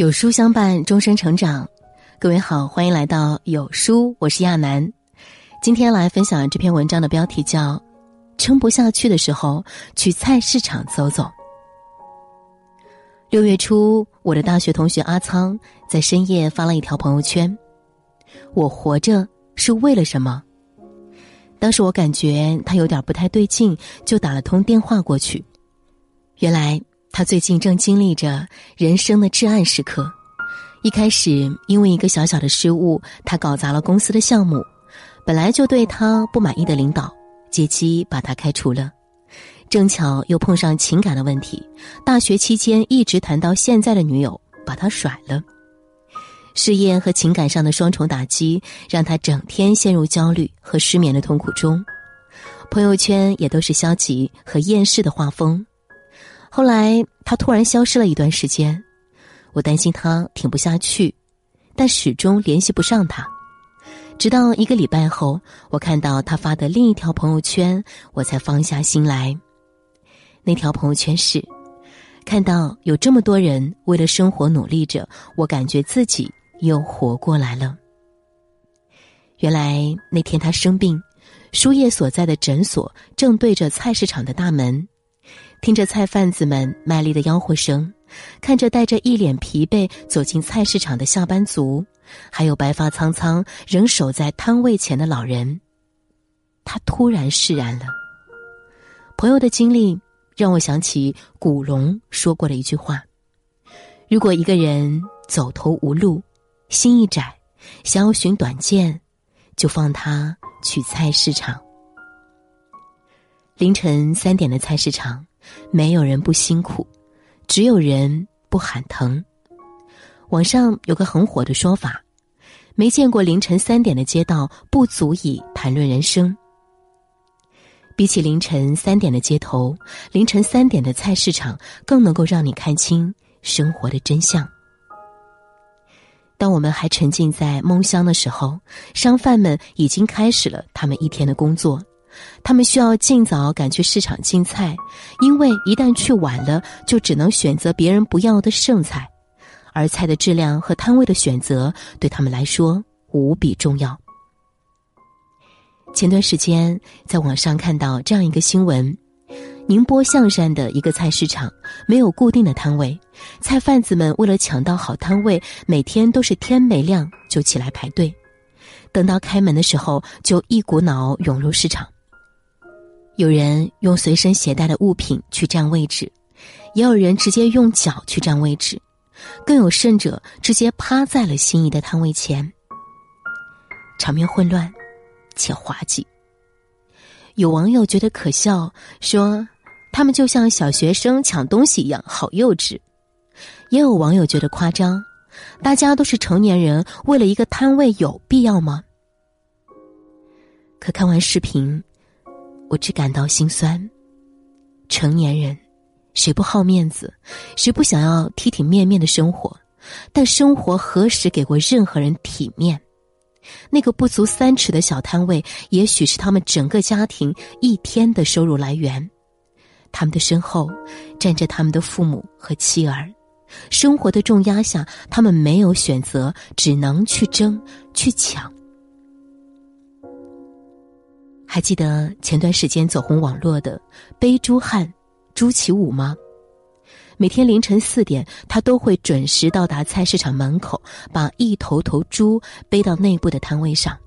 有书相伴，终身成长。各位好，欢迎来到有书，我是亚楠。今天来分享这篇文章的标题叫《撑不下去的时候去菜市场走走》。六月初，我的大学同学阿仓在深夜发了一条朋友圈：“我活着是为了什么？”当时我感觉他有点不太对劲，就打了通电话过去。原来。他最近正经历着人生的至暗时刻。一开始，因为一个小小的失误，他搞砸了公司的项目。本来就对他不满意的领导，借机把他开除了。正巧又碰上情感的问题，大学期间一直谈到现在的女友把他甩了。事业和情感上的双重打击，让他整天陷入焦虑和失眠的痛苦中。朋友圈也都是消极和厌世的画风。后来他突然消失了一段时间，我担心他挺不下去，但始终联系不上他。直到一个礼拜后，我看到他发的另一条朋友圈，我才放下心来。那条朋友圈是：看到有这么多人为了生活努力着，我感觉自己又活过来了。原来那天他生病，输液所在的诊所正对着菜市场的大门。听着菜贩子们卖力的吆喝声，看着带着一脸疲惫走进菜市场的下班族，还有白发苍苍仍守在摊位前的老人，他突然释然了。朋友的经历让我想起古龙说过的一句话：“如果一个人走投无路，心一窄，想要寻短见，就放他去菜市场。”凌晨三点的菜市场。没有人不辛苦，只有人不喊疼。网上有个很火的说法：没见过凌晨三点的街道，不足以谈论人生。比起凌晨三点的街头，凌晨三点的菜市场更能够让你看清生活的真相。当我们还沉浸在梦乡的时候，商贩们已经开始了他们一天的工作。他们需要尽早赶去市场进菜，因为一旦去晚了，就只能选择别人不要的剩菜，而菜的质量和摊位的选择对他们来说无比重要。前段时间在网上看到这样一个新闻：宁波象山的一个菜市场没有固定的摊位，菜贩子们为了抢到好摊位，每天都是天没亮就起来排队，等到开门的时候，就一股脑涌入市场。有人用随身携带的物品去占位置，也有人直接用脚去占位置，更有甚者直接趴在了心仪的摊位前。场面混乱且滑稽。有网友觉得可笑，说他们就像小学生抢东西一样，好幼稚。也有网友觉得夸张，大家都是成年人，为了一个摊位有必要吗？可看完视频。我只感到心酸。成年人，谁不好面子？谁不想要体体面面的生活？但生活何时给过任何人体面？那个不足三尺的小摊位，也许是他们整个家庭一天的收入来源。他们的身后站着他们的父母和妻儿。生活的重压下，他们没有选择，只能去争，去抢。还记得前段时间走红网络的背猪汉朱启武吗？每天凌晨四点，他都会准时到达菜市场门口，把一头头猪背到内部的摊位上。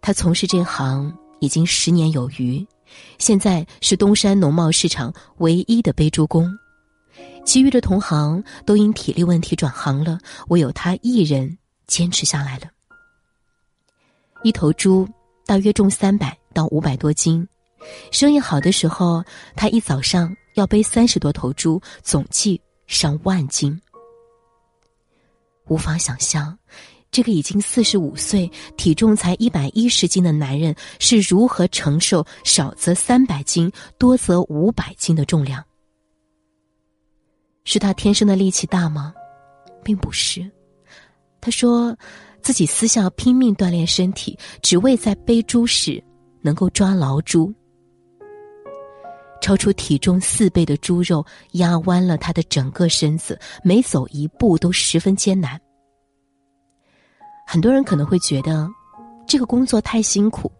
他从事这行已经十年有余，现在是东山农贸市场唯一的背猪工，其余的同行都因体力问题转行了，唯有他一人坚持下来了。一头猪。大约重三百到五百多斤，生意好的时候，他一早上要背三十多头猪，总计上万斤。无法想象，这个已经四十五岁、体重才一百一十斤的男人是如何承受少则三百斤、多则五百斤的重量。是他天生的力气大吗？并不是，他说。自己私下拼命锻炼身体，只为在背猪时能够抓牢猪。超出体重四倍的猪肉压弯了他的整个身子，每走一步都十分艰难。很多人可能会觉得这个工作太辛苦，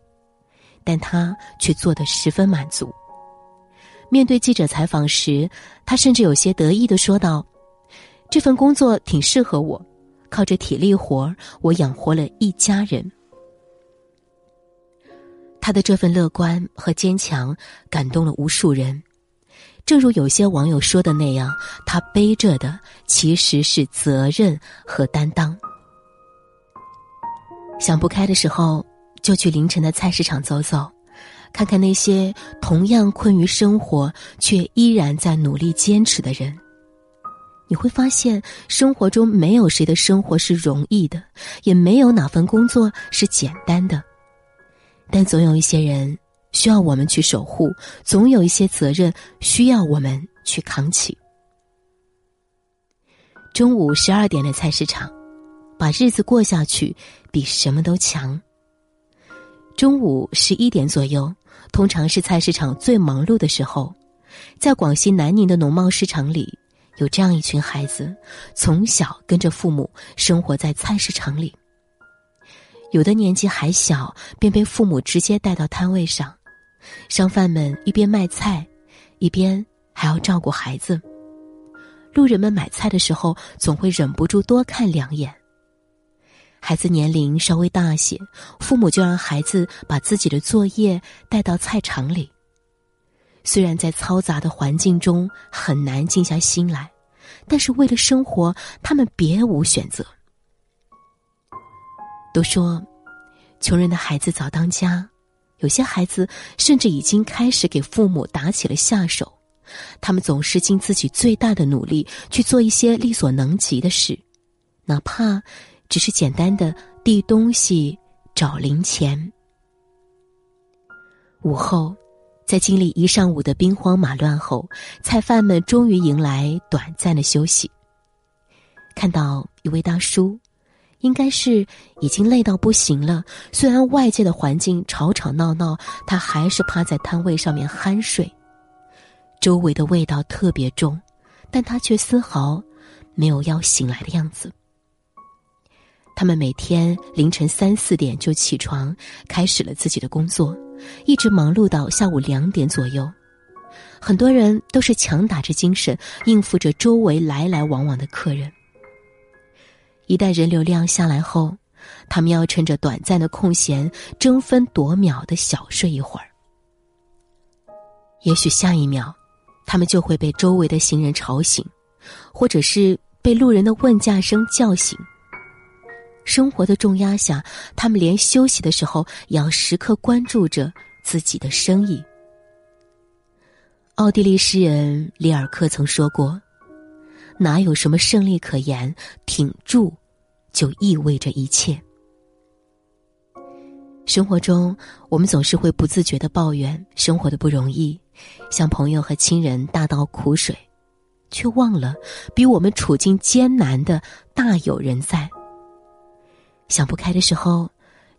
但他却做得十分满足。面对记者采访时，他甚至有些得意的说道：“这份工作挺适合我，靠着体力活我养活了一家人。”他的这份乐观和坚强感动了无数人。正如有些网友说的那样，他背着的其实是责任和担当。想不开的时候，就去凌晨的菜市场走走，看看那些同样困于生活却依然在努力坚持的人。你会发现，生活中没有谁的生活是容易的，也没有哪份工作是简单的。但总有一些人需要我们去守护，总有一些责任需要我们去扛起。中午十二点的菜市场，把日子过下去比什么都强。中午十一点左右，通常是菜市场最忙碌的时候，在广西南宁的农贸市场里，有这样一群孩子，从小跟着父母生活在菜市场里。有的年纪还小，便被父母直接带到摊位上，商贩们一边卖菜，一边还要照顾孩子。路人们买菜的时候，总会忍不住多看两眼。孩子年龄稍微大些，父母就让孩子把自己的作业带到菜场里。虽然在嘈杂的环境中很难静下心来，但是为了生活，他们别无选择。都说，穷人的孩子早当家，有些孩子甚至已经开始给父母打起了下手。他们总是尽自己最大的努力去做一些力所能及的事，哪怕只是简单的递东西、找零钱。午后，在经历一上午的兵荒马乱后，菜贩们终于迎来短暂的休息。看到一位大叔。应该是已经累到不行了。虽然外界的环境吵吵闹闹，他还是趴在摊位上面酣睡。周围的味道特别重，但他却丝毫没有要醒来的样子。他们每天凌晨三四点就起床，开始了自己的工作，一直忙碌到下午两点左右。很多人都是强打着精神应付着周围来来往往的客人。一旦人流量下来后，他们要趁着短暂的空闲，争分夺秒的小睡一会儿。也许下一秒，他们就会被周围的行人吵醒，或者是被路人的问价声叫醒。生活的重压下，他们连休息的时候也要时刻关注着自己的生意。奥地利诗人里尔克曾说过。哪有什么胜利可言？挺住，就意味着一切。生活中，我们总是会不自觉的抱怨生活的不容易，向朋友和亲人大倒苦水，却忘了比我们处境艰难的大有人在。想不开的时候，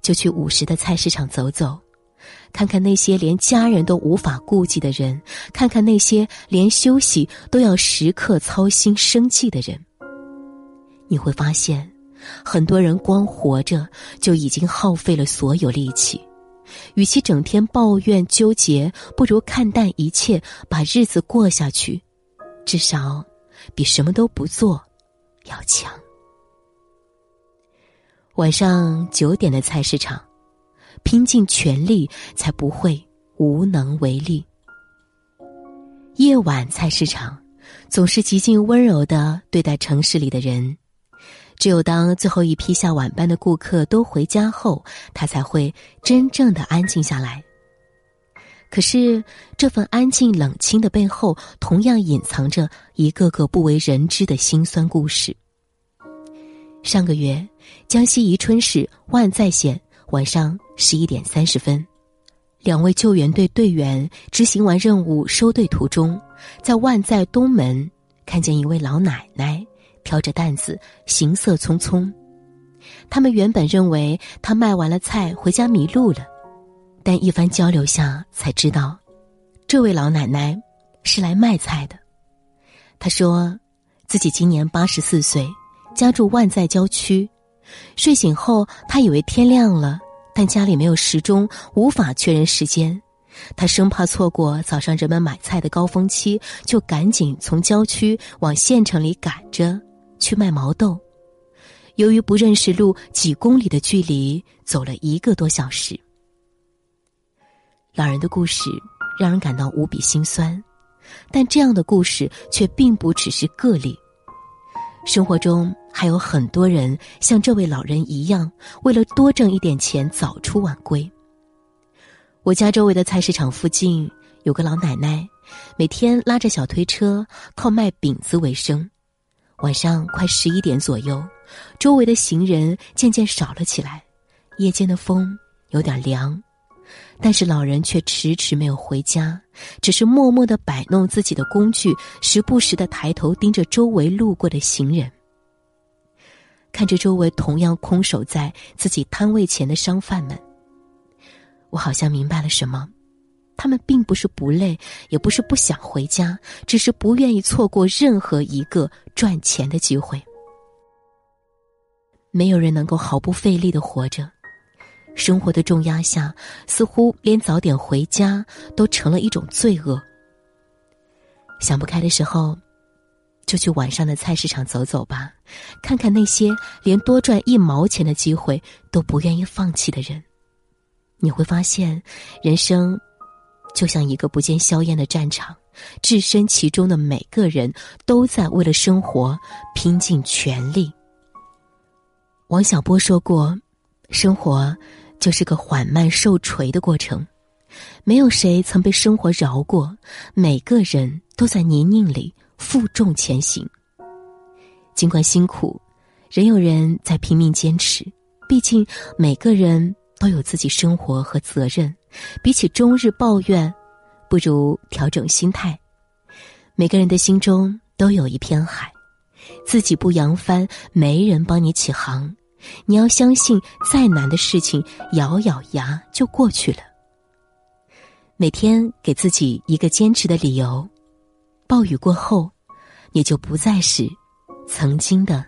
就去午时的菜市场走走。看看那些连家人都无法顾及的人，看看那些连休息都要时刻操心生计的人，你会发现，很多人光活着就已经耗费了所有力气。与其整天抱怨纠结，不如看淡一切，把日子过下去，至少比什么都不做要强。晚上九点的菜市场。拼尽全力，才不会无能为力。夜晚菜市场总是极尽温柔的对待城市里的人，只有当最后一批下晚班的顾客都回家后，他才会真正的安静下来。可是，这份安静冷清的背后，同样隐藏着一个个不为人知的辛酸故事。上个月，江西宜春市万载县。晚上十一点三十分，两位救援队队员执行完任务收队途中，在万载东门看见一位老奶奶挑着担子行色匆匆。他们原本认为她卖完了菜回家迷路了，但一番交流下才知道，这位老奶奶是来卖菜的。她说，自己今年八十四岁，家住万载郊区。睡醒后，他以为天亮了，但家里没有时钟，无法确认时间。他生怕错过早上人们买菜的高峰期，就赶紧从郊区往县城里赶着去卖毛豆。由于不认识路，几公里的距离走了一个多小时。老人的故事让人感到无比心酸，但这样的故事却并不只是个例。生活中还有很多人像这位老人一样，为了多挣一点钱早出晚归。我家周围的菜市场附近有个老奶奶，每天拉着小推车靠卖饼子为生。晚上快十一点左右，周围的行人渐渐少了起来，夜间的风有点凉。但是老人却迟迟没有回家，只是默默的摆弄自己的工具，时不时的抬头盯着周围路过的行人，看着周围同样空守在自己摊位前的商贩们。我好像明白了什么，他们并不是不累，也不是不想回家，只是不愿意错过任何一个赚钱的机会。没有人能够毫不费力的活着。生活的重压下，似乎连早点回家都成了一种罪恶。想不开的时候，就去晚上的菜市场走走吧，看看那些连多赚一毛钱的机会都不愿意放弃的人。你会发现，人生就像一个不见硝烟的战场，置身其中的每个人都在为了生活拼尽全力。王小波说过：“生活。”就是个缓慢受锤的过程，没有谁曾被生活饶过，每个人都在泥泞里负重前行。尽管辛苦，仍有人在拼命坚持。毕竟每个人都有自己生活和责任，比起终日抱怨，不如调整心态。每个人的心中都有一片海，自己不扬帆，没人帮你起航。你要相信，再难的事情，咬咬牙就过去了。每天给自己一个坚持的理由，暴雨过后，你就不再是曾经的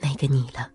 那个你了。